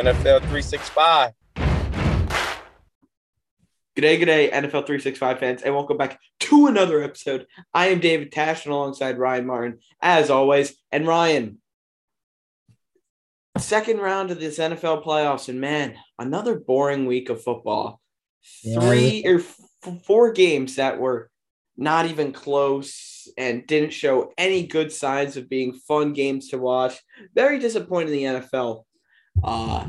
NFL 365. G'day, g'day, NFL 365 fans, and welcome back to another episode. I am David Tash, and alongside Ryan Martin, as always. And Ryan, second round of this NFL playoffs, and man, another boring week of football. Yeah. Three or f- four games that were not even close and didn't show any good signs of being fun games to watch. Very disappointed in the NFL. Uh,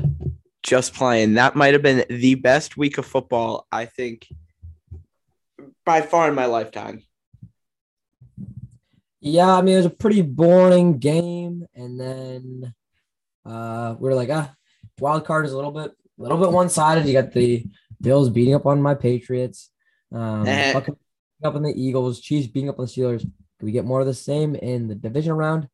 just playing. That might have been the best week of football, I think, by far in my lifetime. Yeah, I mean it was a pretty boring game, and then uh we are like, ah, wild card is a little bit, a little bit one sided. You got the Bills beating up on my Patriots, um, Eh. Up on the Eagles, Chiefs beating up on the Steelers. Can we get more of the same in the division round?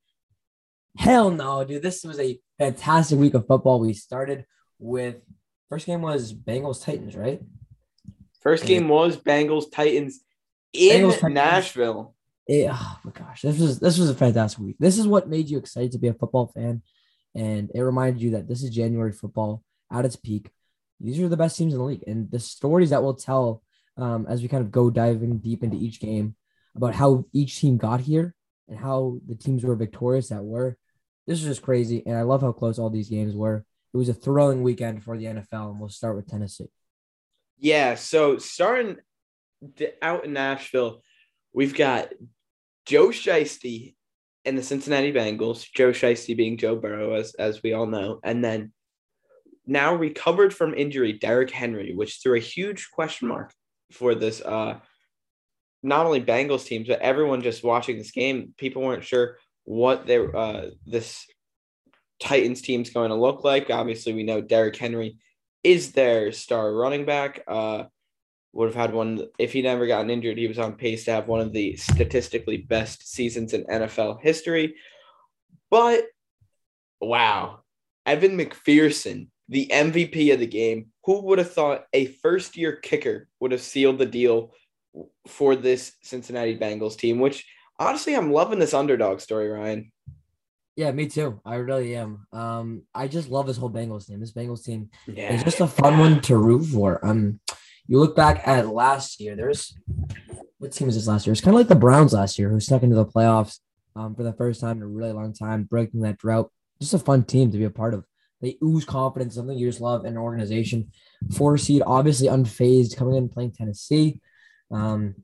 Hell no, dude. This was a fantastic week of football. We started with first game was Bengals Titans, right? First game was Bengals Titans in Bengals, Nashville. it, oh my gosh, this was this was a fantastic week. This is what made you excited to be a football fan, and it reminded you that this is January football at its peak. These are the best teams in the league, and the stories that we'll tell um, as we kind of go diving deep into each game about how each team got here and how the teams were victorious that were. This is just crazy, and I love how close all these games were. It was a thrilling weekend for the NFL, and we'll start with Tennessee. Yeah, so starting out in Nashville, we've got Joe Shiesty and the Cincinnati Bengals. Joe Shiesty being Joe Burrow, as as we all know, and then now recovered from injury, Derrick Henry, which threw a huge question mark for this. Uh, not only Bengals teams, but everyone just watching this game. People weren't sure what their uh, this Titans team's going to look like. Obviously, we know Derrick Henry is their star running back. Uh, would have had one if he never gotten injured. He was on pace to have one of the statistically best seasons in NFL history. But wow, Evan McPherson, the MVP of the game. Who would have thought a first year kicker would have sealed the deal for this Cincinnati Bengals team? Which honestly, I'm loving this underdog story, Ryan. Yeah, me too. I really am. Um, I just love this whole Bengals team. This Bengals team Yeah, It's just a fun one to root for. Um, you look back at last year. There's what team was this last year? It's kind of like the Browns last year, who snuck into the playoffs um, for the first time in a really long time, breaking that drought. Just a fun team to be a part of. They ooze confidence, something you just love in an organization. Four seed, obviously unfazed, coming in and playing Tennessee. Um,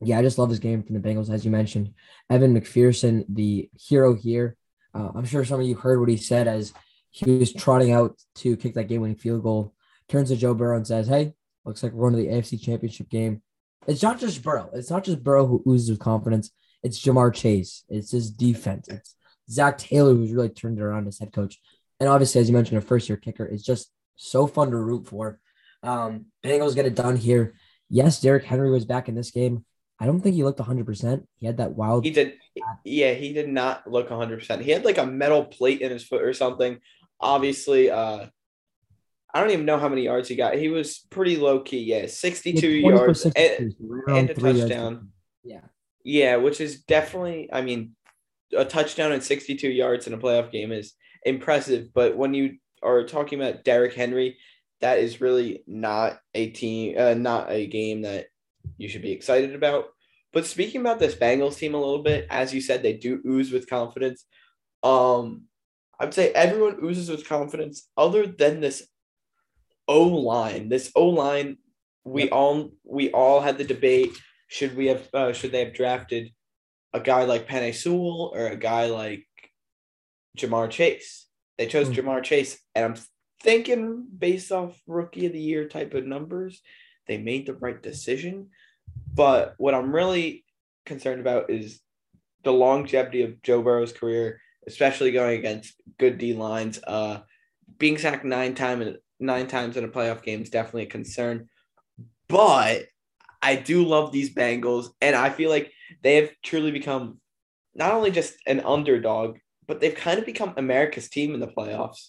yeah, I just love this game from the Bengals, as you mentioned. Evan McPherson, the hero here. Uh, I'm sure some of you heard what he said as he was trotting out to kick that game-winning field goal turns to Joe Burrow and says, Hey, looks like we're going to the AFC championship game. It's not just Burrow. It's not just Burrow who oozes with confidence. It's Ja'Marr Chase. It's his defense. It's Zac Taylor who's really turned it around as head coach. And obviously, as you mentioned, a first year kicker is just so fun to root for. Um, Bengals get it done here. Yes, Derrick Henry was back in this game. I don't think he looked 100%. He had that wild. He did. Yeah, he did not look 100%. He had like a metal plate in his foot or something. Obviously, uh I don't even know how many yards he got. He was pretty low key. Yeah, 62 had 20 for yards 62, and, so right around and a three yards touchdown. Yeah. yeah, which is definitely I mean, a touchdown and 62 yards in a playoff game is impressive, but when you are talking about Derrick Henry, that is really not a team uh, not a game that you should be excited about. But speaking about this Bengals team a little bit, as you said, they do ooze with confidence. Um, I'd say everyone oozes with confidence, other than this O line. This O line, we all we all had the debate: should we have uh, should they have drafted a guy like Penei Sewell or a guy like Ja'Marr Chase? They chose Hmm. Ja'Marr Chase, and I'm thinking based off rookie of the year type of numbers, they made the right decision. But what I'm really concerned about is the longevity of Joe Burrow's career, especially going against good D lines. Uh, being sacked nine time nine times in a playoff game is definitely a concern. But I do love these Bengals, and I feel like they have truly become not only just an underdog, but they've kind of become America's team in the playoffs.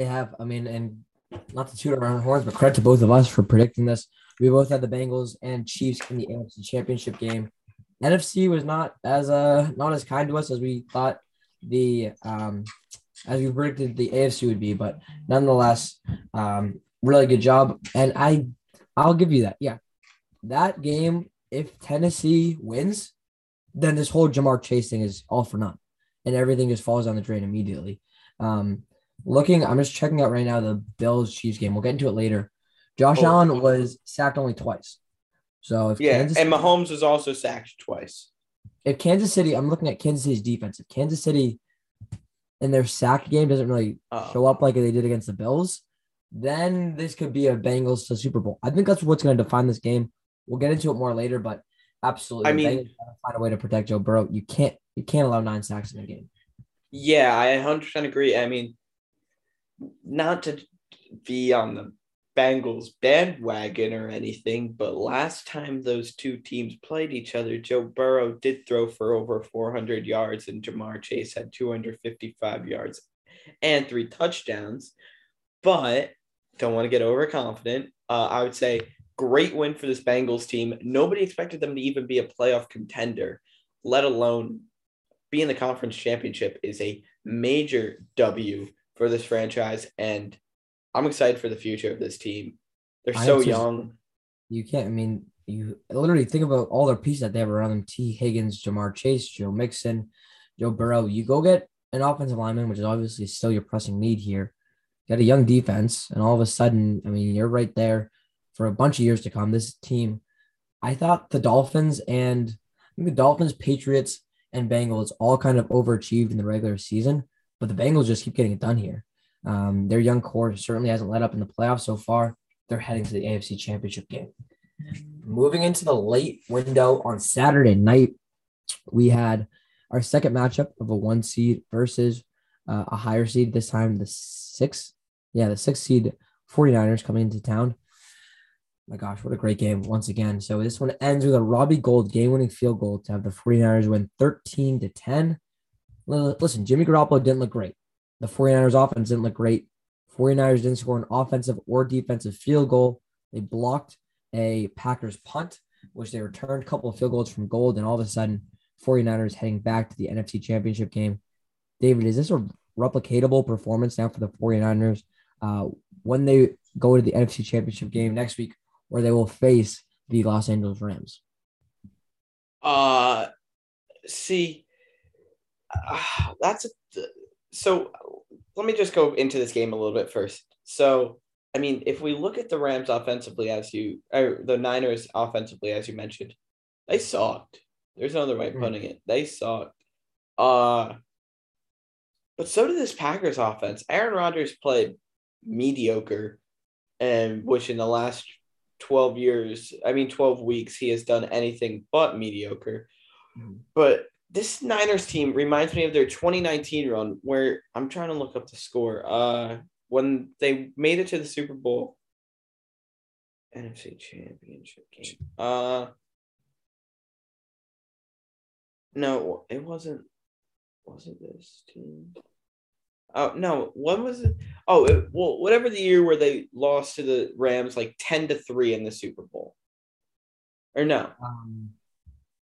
They have. I mean, and not to toot our own horns, but credit to both of us for predicting this. We both had the Bengals and Chiefs in the NFC Championship game. NFC was not as uh not as kind to us as we thought. The um as we predicted the AFC would be, but nonetheless, um, really good job. And I, I'll give you that. Yeah, that game. If Tennessee wins, then this whole Ja'Marr Chase thing is all for naught, and everything just falls down the drain immediately. Um, looking, I'm just checking out right now the Bills Chiefs game. We'll get into it later. Josh Oh. Allen was sacked only twice. So if Yeah, Kansas, and Mahomes was also sacked twice. if Kansas City, I'm looking at Kansas City's defense. If Kansas City in their sack game doesn't really Oh. show up like they did against the Bills, then this could be a Bengals to Super Bowl. I think that's what's going to define this game. We'll get into it more later, but absolutely, I mean- Bengals find a way to protect Joe Burrow. You can't you can't allow nine sacks in a game. Yeah, I 100% agree. I mean, not to be on the Bengals bandwagon or anything, but last time those two teams played each other, Joe Burrow did throw for over 400 yards, and Ja'Marr Chase had 255 yards and three touchdowns. But don't want to get overconfident. Uh, I would say great win for this Bengals team. Nobody expected them to even be a playoff contender, let alone be in the conference championship is a major W for this franchise. And I'm excited for the future of this team. They're I so too. young. You can't. I mean, you literally think about all their pieces that they have around them: Tee Higgins, Ja'Marr Chase, Joe Mixon, Joe Burrow. You go get an offensive lineman, which is obviously still your pressing need here. Get a young defense, and all of a sudden, I mean, you're right there for a bunch of years to come. This team, I thought the Dolphins and the Dolphins, Patriots, and Bengals all kind of overachieved in the regular season, but the Bengals just keep getting it done here. Um, their young core certainly hasn't let up in the playoffs so far. They're heading to the AFC Championship game. Moving into the late window on Saturday night, we had our second matchup of a one seed versus uh, a higher seed, this time the six, yeah, the six seed 49ers coming into town. My gosh, what a great game once again. So this one ends with a Robbie Gould game winning field goal to have the 49ers win 13 to 10. Li- Listen, Jimmy Garoppolo didn't look great. The 49ers offense didn't look great. 49ers didn't score an offensive or defensive field goal. They blocked a Packers punt, which they returned a couple of field goals from Gould, and all of a sudden, 49ers heading back to the NFC Championship game. David, is this a replicatable performance now for the 49ers uh, when they go to the NFC Championship game next week, where they will face the Los Angeles Rams? Uh, see, uh, that's a, so. Let me just go into this game a little bit first. So, I mean, if we look at the Rams offensively, as you or the Niners offensively, as you mentioned, they sucked. There's no other way of Mm. putting it. They sucked. Uh, but so did this Packers offense. Aaron Rodgers played mediocre, and which in the last 12 years, I mean 12 weeks, he has done anything but mediocre. Mhm. But this Niners team reminds me of their 2019 run where I'm trying to look up the score. Uh when they made it to the Super Bowl NFC Championship game. Uh No, it wasn't wasn't this team. Oh no, when was it? Oh, it, well, whatever the year where they lost to the Rams like 10 to 3 in the Super Bowl. Or no. Um,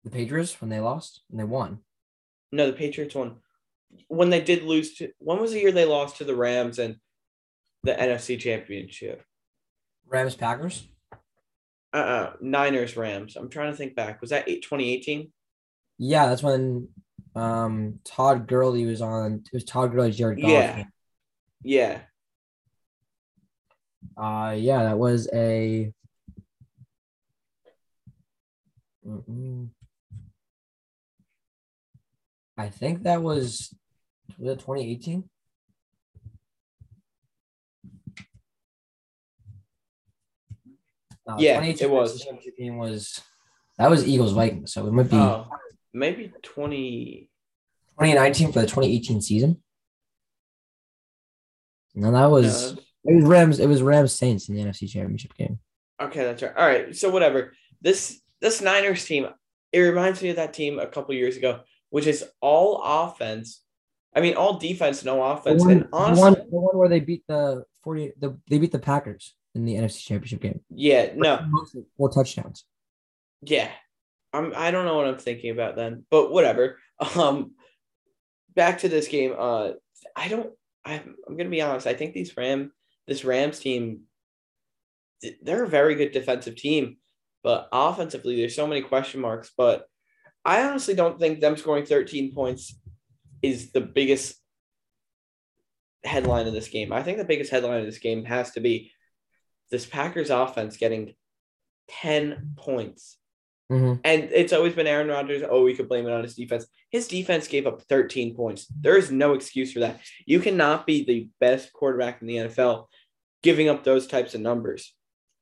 the Patriots when they lost and they won. No, the Patriots won. When they did lose to when was the year they lost to the Rams and the NFC Championship? Rams Packers. Uh uh Niners Rams. I'm trying to think back. Was that eight- 2018? Yeah, that's when um Todd Gurley was on. It was Todd Gurley, Jared Goff. Yeah. Yeah. Uh, yeah, that was a. Mm-mm. I think that was was it 2018. No, Yeah, 2018 it was. championship game was that was Eagles Vikings, so it might be Oh, maybe 20 2019 for the 2018 season. No, that was no. it was Rams. It was Rams Saints in the NFC Championship game. Okay, that's right. All right. So whatever. This this Niners team, it reminds me of that team a couple years ago, which is all offense. I mean, all defense, no The offense. one, and the honestly, one, the one where they beat the 40, the, they beat the Packers in the NFC Championship game. yeah, no, Four touchdowns. yeah. I'm I don't know what I'm thinking about then, but whatever. Um back to this game. Uh I don't I'm, I'm gonna be honest. I think these Ram this Rams team, they're a very good defensive team, but offensively there's so many question marks. But I honestly don't think them scoring 13 points is the biggest headline of this game. I think the biggest headline of this game has to be this Packers offense getting 10 points. Mhm. And it's always been Aaron Rodgers. Oh, we could blame it on his defense. His defense gave up 13 points. There is no excuse for that. You cannot be the best quarterback in the NFL giving up those types of numbers.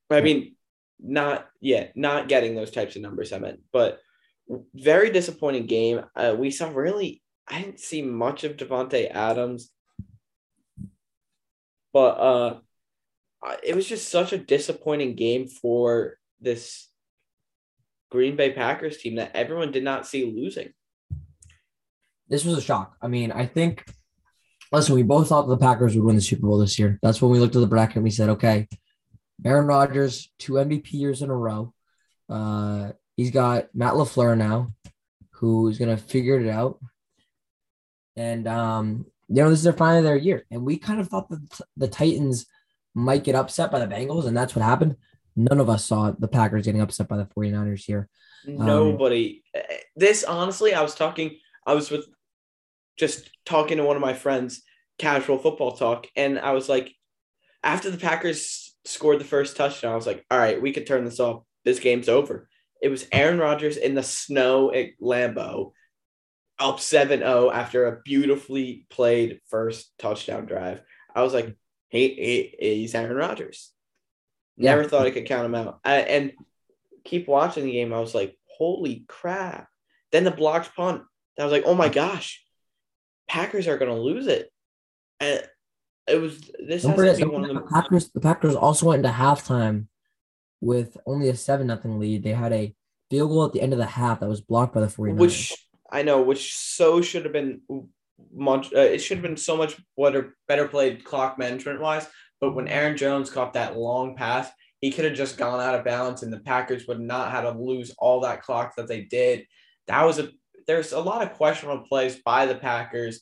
I mean, not yeah, not getting those types of numbers. I meant, but very disappointing game. Uh, we saw really, I didn't see much of Davante Adams, but uh, it was just such a disappointing game for this Green Bay Packers team that everyone did not see losing. This was a shock. I mean, I think. Listen, we both thought the Packers would win the Super Bowl this year. That's when we looked at the bracket and we said, okay, Aaron Rodgers, two MVP years in a row. Uh, he's got Matt LaFleur now, who's gonna figure it out. And um, you know, this is their finally their year. And we kind of thought that the Titans might get upset by the Bengals, and that's what happened. None of us saw the Packers getting upset by the 49ers here. Nobody. this honestly, I was talking. I was with just talking to one of my friends, casual football talk, and I was like, after the Packers scored the first touchdown, I was like, all right, we could turn this off. This game's over. It was Aaron Rodgers in the snow at Lambeau, up 7-0 after a beautifully played first touchdown drive. I was like, he, he he's Aaron Rodgers. Never Yeah. thought I could count him out. I, and keep watching the game. I was like, holy crap. Then the blocked punt. I was like, oh my gosh, Packers are gonna lose it. And it was this Don't has forget, to be one of the the Packers. The Packers also went into halftime with only a seven nothing lead. They had a field goal at the end of the half that was blocked by the 49ers. which I know, which so should have been much. Uh, it should have been so much better, better played clock management wise. But when Aaron Jones caught that long pass, he could have just gone out of balance, and the Packers would not have to lose all that clock that they did. That was a. There's a lot of questionable plays by the Packers.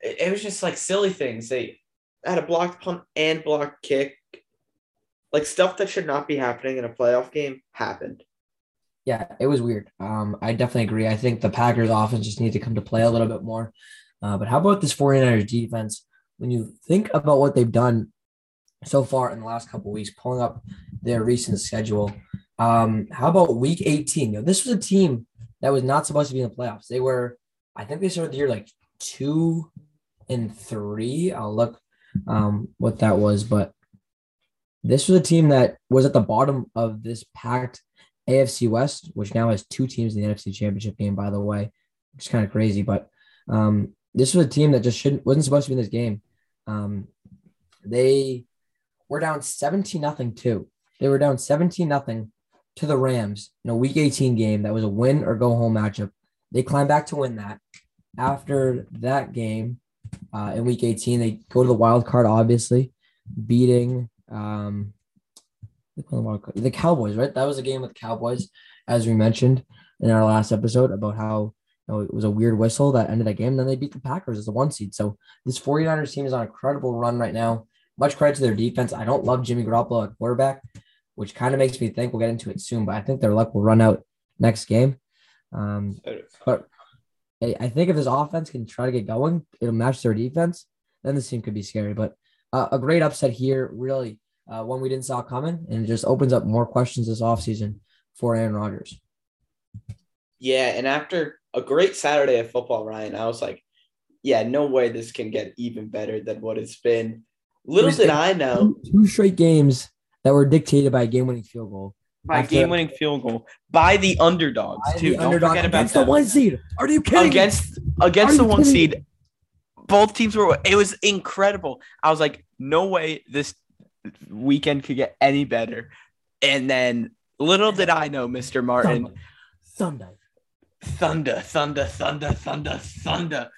It, it was just like silly things. They had a blocked punt and blocked kick. Like stuff that should not be happening in a playoff game happened. yeah, it was weird. Um, I definitely agree. I think the Packers offense just needs to come to play a little bit more. Uh, but how about this 49ers defense? When you think about what they've done so far in the last couple weeks, pulling up their recent schedule, um, how about week 18? You know, this was a team that was not supposed to be in the playoffs. They were, I think they started the year like two and three. I'll look um, what that was, but this was a team that was at the bottom of this packed AFC West, which now has two teams in the NFC Championship game, by the way, which is kind of crazy. But um, this was a team that just shouldn't wasn't supposed to be in this game. Um, they were down 17 nothing too. They were down 17 nothing to the Rams in a Week 18 game that was a win or go home matchup. They climbed back to win that. After that game uh, in Week 18, they go to the wild card, obviously, beating um, the Cowboys, right? That was a game with Cowboys, as we mentioned in our last episode about how you know, it was a weird whistle that ended that game. Then they beat the Packers as the one seed. So this 49ers team is on a credible run right now. Much credit to their defense. I don't love Jimmy Garoppolo at quarterback, which kind of makes me think we'll get into it soon, but I think their luck will run out next game. Um, but I I think if this offense can try to get going, it'll match their defense. Then this team could be scary. But uh, a great upset here, really uh, one we didn't saw coming, and it just opens up more questions this offseason for Aaron Rodgers. Yeah, and after a great Saturday of football, Ryan, I was like, yeah, no way this can get even better than what it's been. Little did I know Two straight games that were dictated by a game-winning field goal. by After- game-winning field goal by the underdogs By too. the Don't underdog forget about against that. the one seed. Are you kidding? against against the one kidding me? seed. Both teams were. It was incredible. I was like, no way this weekend could get any better. And then little did I know, Mister Martin, Sunday. thunder, thunder, thunder, thunder, thunder,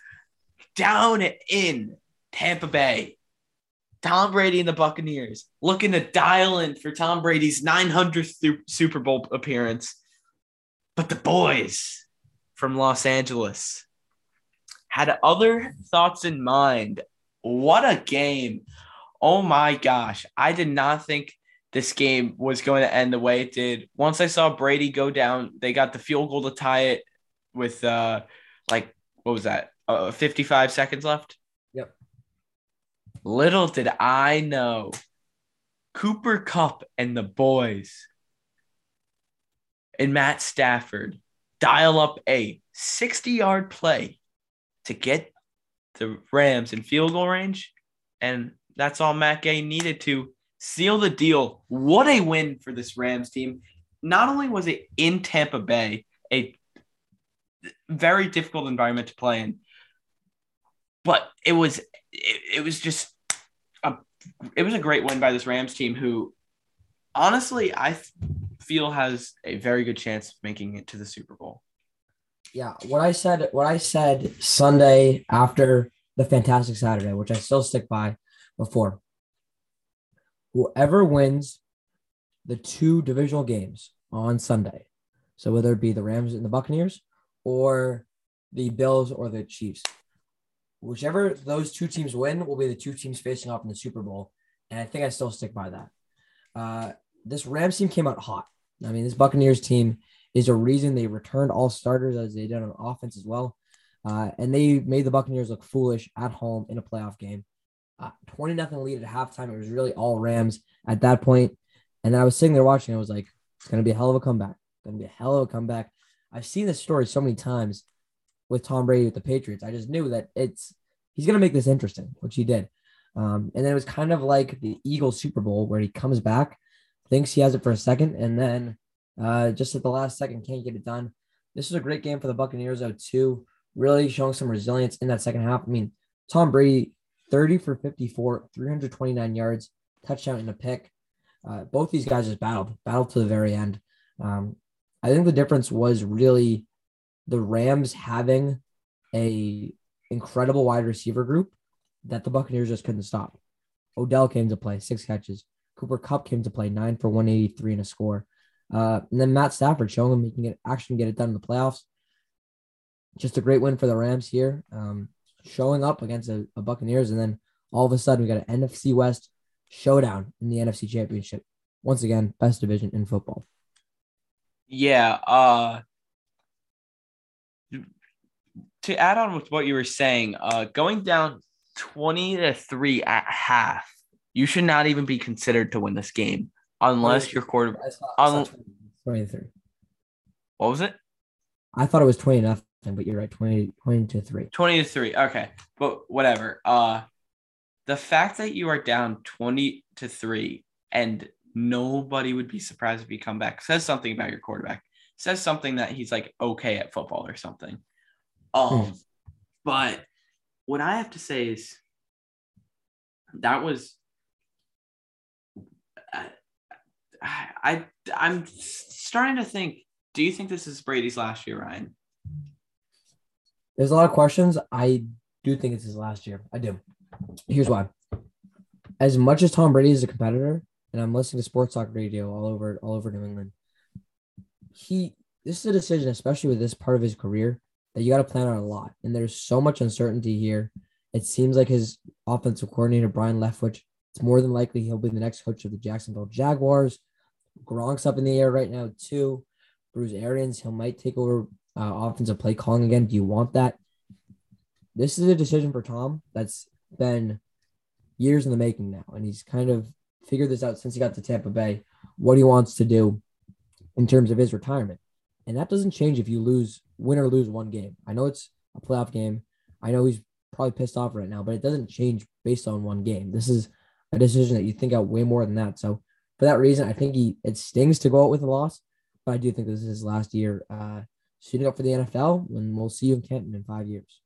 down in Tampa Bay. Tom Brady and the Buccaneers looking to dial in for Tom Brady's 900th Super Bowl appearance. But the boys from Los Angeles had other thoughts in mind what a game. Oh my gosh. I did not think this game was going to end the way it did. Once I saw Brady go down, they got the field goal to tie it with uh like what was that? Uh, 55 seconds left. Yep. Little did I know Cooper Kupp and the boys and Matt Stafford dial up a 60 yard play to get the Rams in field goal range. And that's all Matt Gay needed to seal the deal. What a win for this Rams team. Not only was it in Tampa Bay, a very difficult environment to play in, but it was it, it was just a it was a great win by this Rams team who honestly I feel has a very good chance of making it to the Super Bowl. Yeah, what I said, what I said Sunday after the fantastic Saturday, which I still stick by before. Whoever wins the two divisional games on Sunday, so whether it be the Rams and the Buccaneers or the Bills or the Chiefs, whichever those two teams win will be the two teams facing off in the Super Bowl. And I think I still stick by that. Uh, this Rams team came out hot. I mean, this Buccaneers team is a reason they returned all starters as they did on offense as well. Uh, and they made the Buccaneers look foolish at home in a playoff game. Uh, 20 nothing lead at halftime. It was really all Rams at that point. And I was sitting there watching. I was like, it's going to be a hell of a comeback. It's Going to be a hell of a comeback. I've seen this story so many times with Tom Brady with the Patriots. I just knew that it's he's going to make this interesting, which he did. Um, and then it was kind of like the Eagles Super Bowl where he comes back, thinks he has it for a second, and then uh, just at the last second can't get it done. This was a great game for the Buccaneers, though, too. Really showing some resilience in that second half. I mean, Tom Brady, 30 for 54, 329 yards, touchdown and a pick. Uh, both these guys just battled, battled to the very end. Um, I think the difference was really the Rams having a incredible wide receiver group that the Buccaneers just couldn't stop. Odell came to play, six catches. Cooper Kupp came to play, nine for 183 and a score. Uh, and then Matt Stafford showing him he can get actually get it done in the playoffs. Just a great win for the Rams here, um, showing up against a, a Buccaneers, and then all of a sudden we got an NFC West showdown in the NFC Championship. Once again, best division in football. Yeah. Uh, to add on with what you were saying, uh, going down 20 to 3 at half, you should not even be considered to win this game unless your quarterback. Un- 23. What was it? I thought it was 20 but you're right, 20, 20 to 3. 20 to 3. Okay. But whatever. Uh the fact that you are down 20 to 3 and nobody would be surprised if you come back says something about your quarterback. Says something that he's like okay at football or something. Um, hmm. but what I have to say is that was I, I I'm starting to think. Do you think this is Brady's last year, Ryan? There's a lot of questions. I do think it's his last year. I do. Here's why. As much as Tom Brady is a competitor, and I'm listening to sports talk radio all over all over New England, he this is a decision, especially with this part of his career, that you got to plan on a lot. And there's so much uncertainty here. It seems like his offensive coordinator, Brian Leftwich, it's more than likely he'll be the next coach of the Jacksonville Jaguars. Gronk's up in the air right now, too. Bruce Arians, he might take over uh, offensive play calling again. Do you want that? This is a decision for Tom that's been years in the making now. And he's kind of figured this out since he got to Tampa Bay, what he wants to do in terms of his retirement. And that doesn't change if you lose, win or lose one game. I know it's a playoff game. I know he's probably pissed off right now, but it doesn't change based on one game. This is a decision that you think out way more than that. So for that reason, I think he it stings to go out with a loss, but I do think this is his last year uh, suiting up for the NFL, and we'll see you in Canton in five years.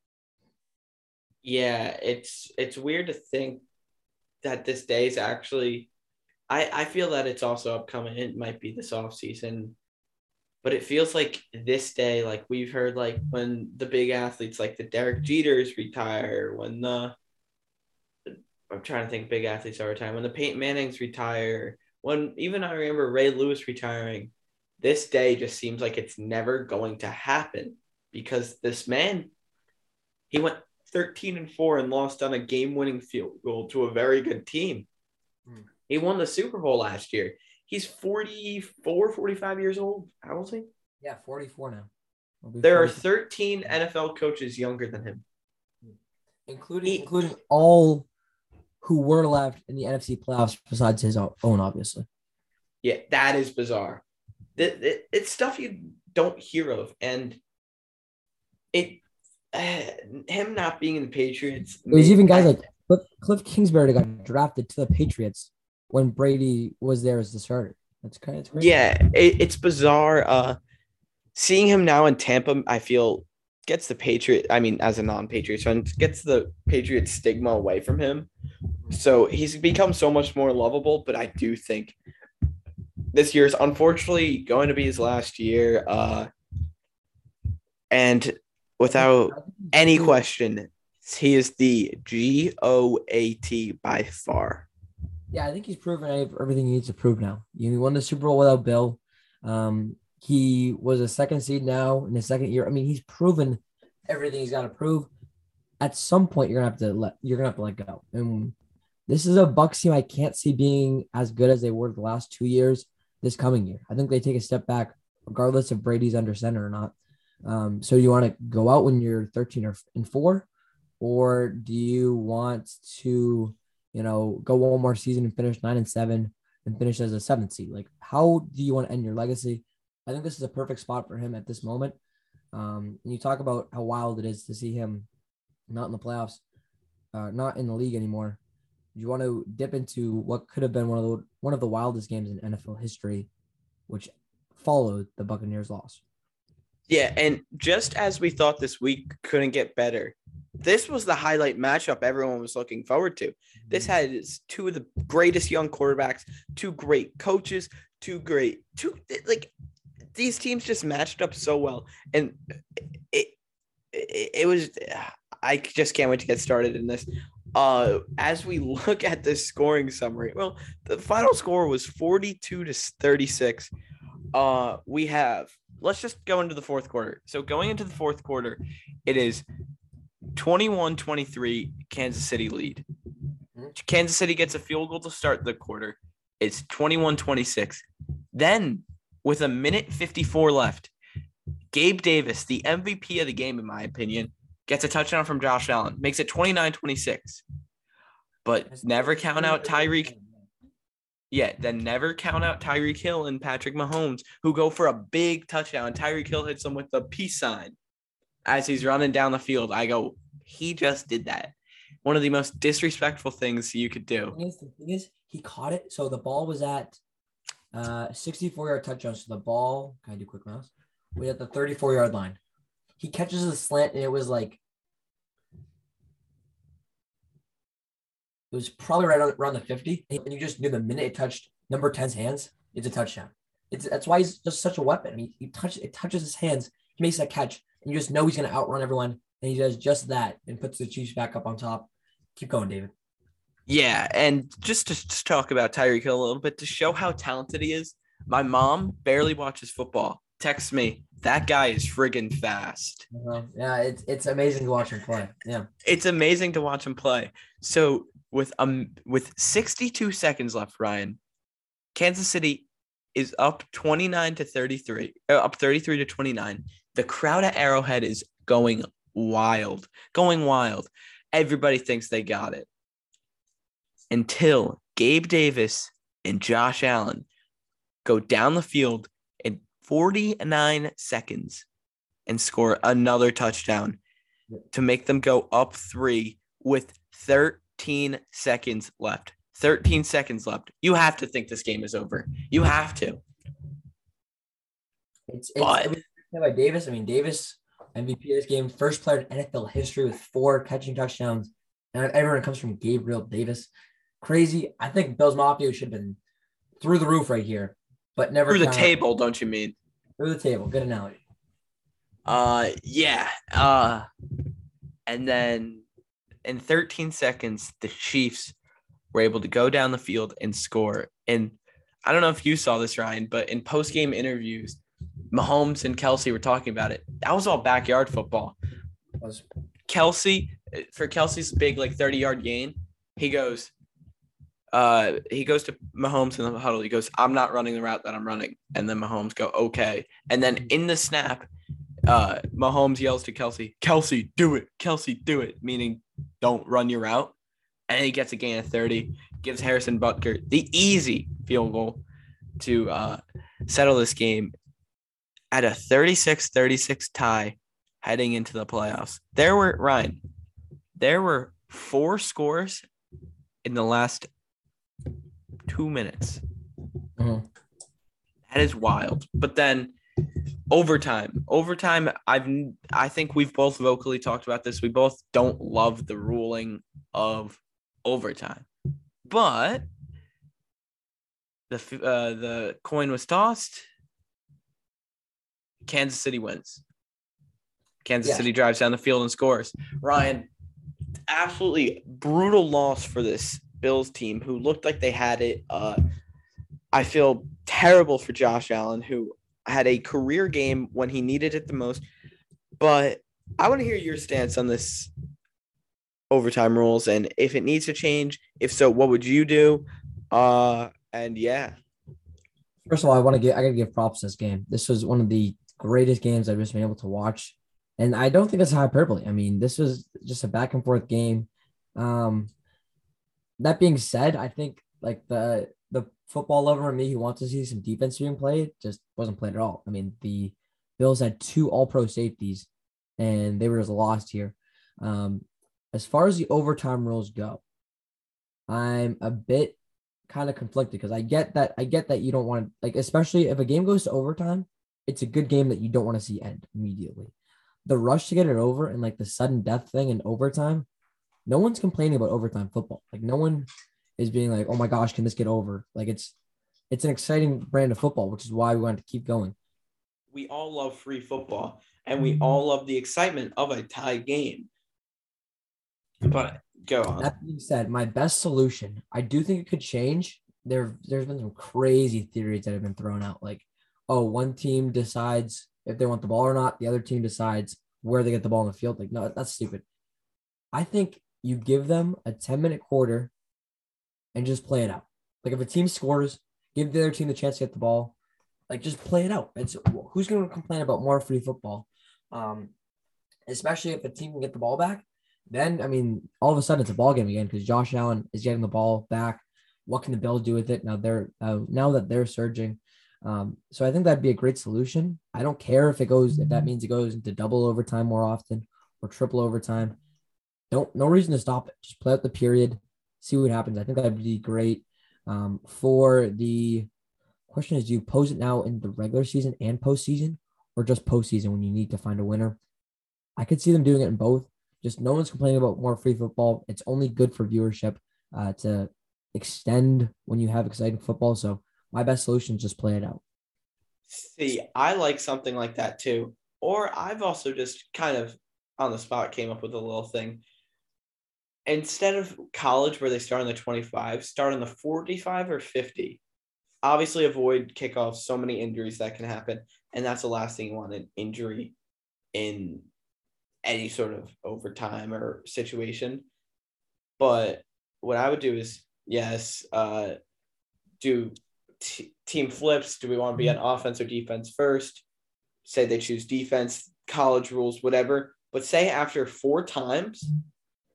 Yeah, it's it's weird to think that this day is actually. I I feel that it's also upcoming. It might be this off season but it feels like this day, like we've heard, like when the big athletes, like the Derek Jeters retire, when the I'm trying to think big athletes are time, when the Peyton Mannings retire, when even I remember Ray Lewis retiring. This day just seems like it's never going to happen because this man, he went 13 and 4 and lost on a game-winning field goal to a very good team. Hmm. He won the Super Bowl last year. He's 44, 45 years old. How old is he? Yeah, 44 now. There are 13 NFL coaches younger than him. including he- including all who were left in the NFC playoffs besides his own, obviously. Yeah, that is bizarre. It, it, it's stuff you don't hear of, and it uh, him not being in the Patriots. There's even guys like Cliff, Cliff Kingsbury got drafted to the Patriots when Brady was there as the starter. That's kind of crazy. yeah, it, it's bizarre. Uh, seeing him now in Tampa, I feel gets the Patriot. I mean, as a non-Patriots fan, gets the Patriot stigma away from him. So he's become so much more lovable. But I do think this year is unfortunately going to be his last year. Uh, and without any question, he is the G O A T by far. Yeah, I think he's proven everything he needs to prove now. He won the Super Bowl without Bill. Um, he was a second seed now in his second year. I mean, he's proven everything he's got to prove. At some point, you're gonna have to let you're gonna have to let go. And this is a Bucks team I can't see being as good as they were the last two years. This coming year, I think they take a step back, regardless if Brady's under center or not. Um, so you want to go out when you're 13 or and four, or do you want to, you know, go one more season and finish nine and seven and finish as a seventh seed? Like, how do you want to end your legacy? I think this is a perfect spot for him at this moment. Um, and you talk about how wild it is to see him not in the playoffs, uh, not in the league anymore. You want to dip into what could have been one of the one of the wildest games in NFL history, which followed the Buccaneers' loss. Yeah, and just as we thought this week couldn't get better, this was the highlight matchup everyone was looking forward to. This mm-hmm. had two of the greatest young quarterbacks, two great coaches, two great two like these teams just matched up so well, and it it, it was. I just can't wait to get started in this. Uh, as we look at this scoring summary, well, the final score was forty-two to thirty-six. Uh, we have. Let's just go into the fourth quarter. So going into the fourth quarter, it is 21-23 Kansas City lead. Kansas City gets a field goal to start the quarter. It's 21-26. Then with a minute 54 left, Gabe Davis, the MVP of the game in my opinion, gets a touchdown from Josh Allen, makes it 29-26. But never count out Tyreek. Yeah, then never count out Tyreek Hill and Patrick Mahomes, who go for a big touchdown. Tyreek Hill hits them with the peace sign as he's running down the field. I go, he just did that. One of the most disrespectful things you could do. the thing is, he caught it. So the ball was at uh 64 yard touchdown. So the ball, can I do quick mouse? We at the 34 yard line. He catches a slant and it was like it was probably right around the 50. And you just knew the minute it touched number 10's hands, it's a touchdown. It's that's why he's just such a weapon. I mean, he touch it touches his hands, he makes that catch, and you just know he's gonna outrun everyone. And he does just that and puts the Chiefs back up on top. Keep going, David. Yeah, and just to, to talk about Tyreek Hill a little bit to show how talented he is. My mom barely watches football. Texts me, that guy is friggin' fast. Uh-huh. Yeah, it's it's amazing to watch him play. Yeah. It's amazing to watch him play. So with um with 62 seconds left, Ryan, Kansas City is up 29 to 33, uh, up 33 to 29. The crowd at Arrowhead is going wild, going wild. Everybody thinks they got it until Gabe Davis and Josh Allen go down the field 49 seconds and score another touchdown to make them go up three with 13 seconds left. 13 seconds left. You have to think this game is over. You have to. It's, it's But- by Davis. I mean, Davis MVP of this game, first player in NFL history with four catching touchdowns, and everyone comes from Gabriel Davis. Crazy. I think Bills Mafia should have been through the roof right here, but never Through the table, don't you mean? Through the table. Good analogy. Uh yeah. Uh and then in 13 seconds, the Chiefs were able to go down the field and score. And I don't know if you saw this, Ryan, but in post-game interviews, Mahomes and Kelce were talking about it. That was all backyard football. Was Kelce for Kelce's big like 30 yard gain, he goes, uh, he goes to Mahomes in the huddle. He goes, I'm not running the route that I'm running. And then Mahomes go, okay. And then in the snap, uh, Mahomes yells to Kelce, Kelce, do it. Kelce, do it. Meaning don't run your route. And he gets a gain of 30, gives Harrison Butker the easy field goal to uh, settle this game at a 36 36 tie heading into the playoffs. There were, Ryan, there were four scores in the last two minutes. Mhm. That is wild. But then overtime, overtime. I've I think we've both vocally talked about this. We both don't love the ruling of overtime, but the uh, the coin was tossed. Kansas City wins. Kansas Yeah. City drives down the field and scores. Ryan, absolutely brutal loss for this Bills team who looked like they had it. Uh, I feel terrible for Josh Allen, who had a career game when he needed it the most. But I want to hear your stance on this overtime rules and if it needs to change. If so, what would you do? Uh, and yeah, First of all, I want to get I gotta give props to this game. This was one of the greatest games I've just been able to watch. And I don't think that's hyperbole. I mean, this was just a back and forth game. Um that being said, I think like the the football lover in me who wants to see some defense being played just wasn't played at all. I mean, the Bills had two all pro safeties and they were just lost here. Um, as far as the overtime rules go, I'm a bit kind of conflicted because I get that I get that you don't want to like especially if a game goes to overtime, it's a good game that you don't want to see end immediately. The rush to get it over and like the sudden death thing in overtime, no one's complaining about overtime football. Like no one is being like, "Oh my gosh, can this get over?" Like it's it's an exciting brand of football, which is why we wanted to keep going. we all love free football and we mm-hmm. all love the excitement of a tie game. But go on. That being said, my best solution, I do think it could change. There, there's been some crazy theories that have been thrown out, like, oh, one team decides if they want the ball or not, the other team decides where they get the ball in the field. Like, no, that's stupid. I think you give them a 10 minute quarter and just play it out. Like, if a team scores, give the other team the chance to get the ball. Like, just play it out. It's who's going to complain about more free football, um, especially if a team can get the ball back then I mean, all of a sudden it's a ball game again because Josh Allen is getting the ball back. What can the Bills do with it now? They're uh, now that they're surging. Um, so I think that'd be a great solution. I don't care if it goes if that means it goes into double overtime more often or triple overtime. Don't no reason to stop it. Just play out the period, see what happens. I think that'd be great. Um, for the question is, do you pose it now in the regular season and postseason, or just postseason when you need to find a winner? I could see them doing it in both just no one's complaining about more free football. It's only good for viewership uh, to extend when you have exciting football. So my best solution is just play it out. See, I like something like that too. Or I've also just kind of on the spot came up with a little thing. Instead of college where they start on the 25, start on the 45 or 50. Obviously, avoid kickoffs, so many injuries that can happen. And that's the last thing you want an injury in any sort of overtime or situation. But what I would do is, yes, uh, do t- team flips. Do we want to be on offense or defense first? Say they choose defense, college rules, whatever. But say after four times,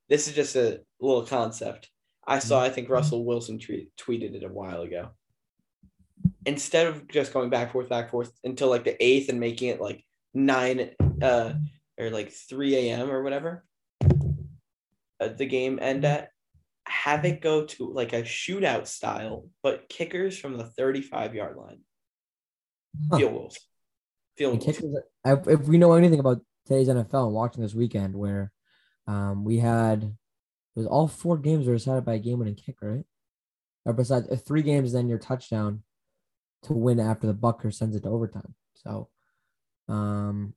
this is just a little concept. I saw, I think Russell Wilson tweet, tweeted it a while ago. Instead of just going back, forth, back, forth until like the eighth and making it like nine uh, or like 3 a.m. or whatever, uh, the game end at, have it go to like a shootout style, but kickers from the 35 yard line. Huh. Field goals. Field goals. kickers, if if we know anything about today's NFL and watching this weekend, where um, we had it was all four games were decided by a game-winning kick, right? Or besides uh, three games, then your touchdown to win after the Butker sends it to overtime. So, um,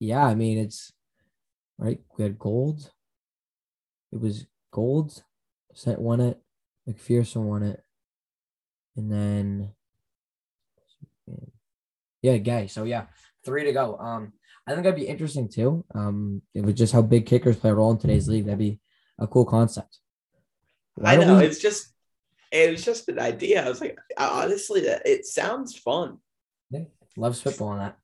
yeah, I mean it's right. We had Gould. It was Gould. Set won it. McPherson won it, and then yeah, Gay. So yeah, three to go. Um, I think that'd be interesting too. Um, it was just how big kickers play a role in today's league. That'd be a cool concept. Why I know we... it's just it was just an idea. I was like, honestly, that it sounds fun. Yeah, love football on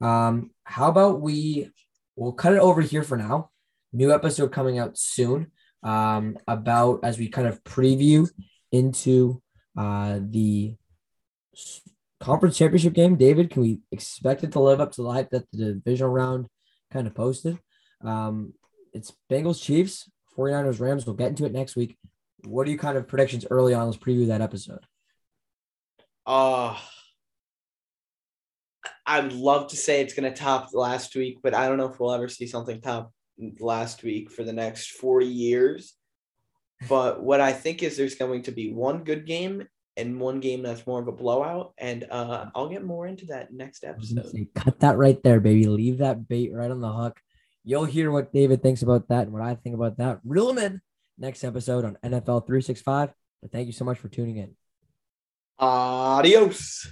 that. Um, how about we we'll cut it over here for now. New episode coming out soon. Um, about as we kind of preview into uh the conference championship game. David, can we expect it to live up to the hype that the divisional round kind of posted? Um, it's Bengals Chiefs, 49ers Rams. We'll get into it next week. What are you kind of predictions early on? Let's preview that episode. Uh I'd love to say it's going to top last week, but I don't know if we'll ever see something top last week for the next 40 years. But what I think is there's going to be one good game and one game that's more of a blowout. And uh, I'll get more into that next episode. Say, cut that right there, baby. Leave that bait right on the hook. You'll hear what David thinks about that and what I think about that. Reel them in next episode on NFL 365. But thank you so much for tuning in. Adios.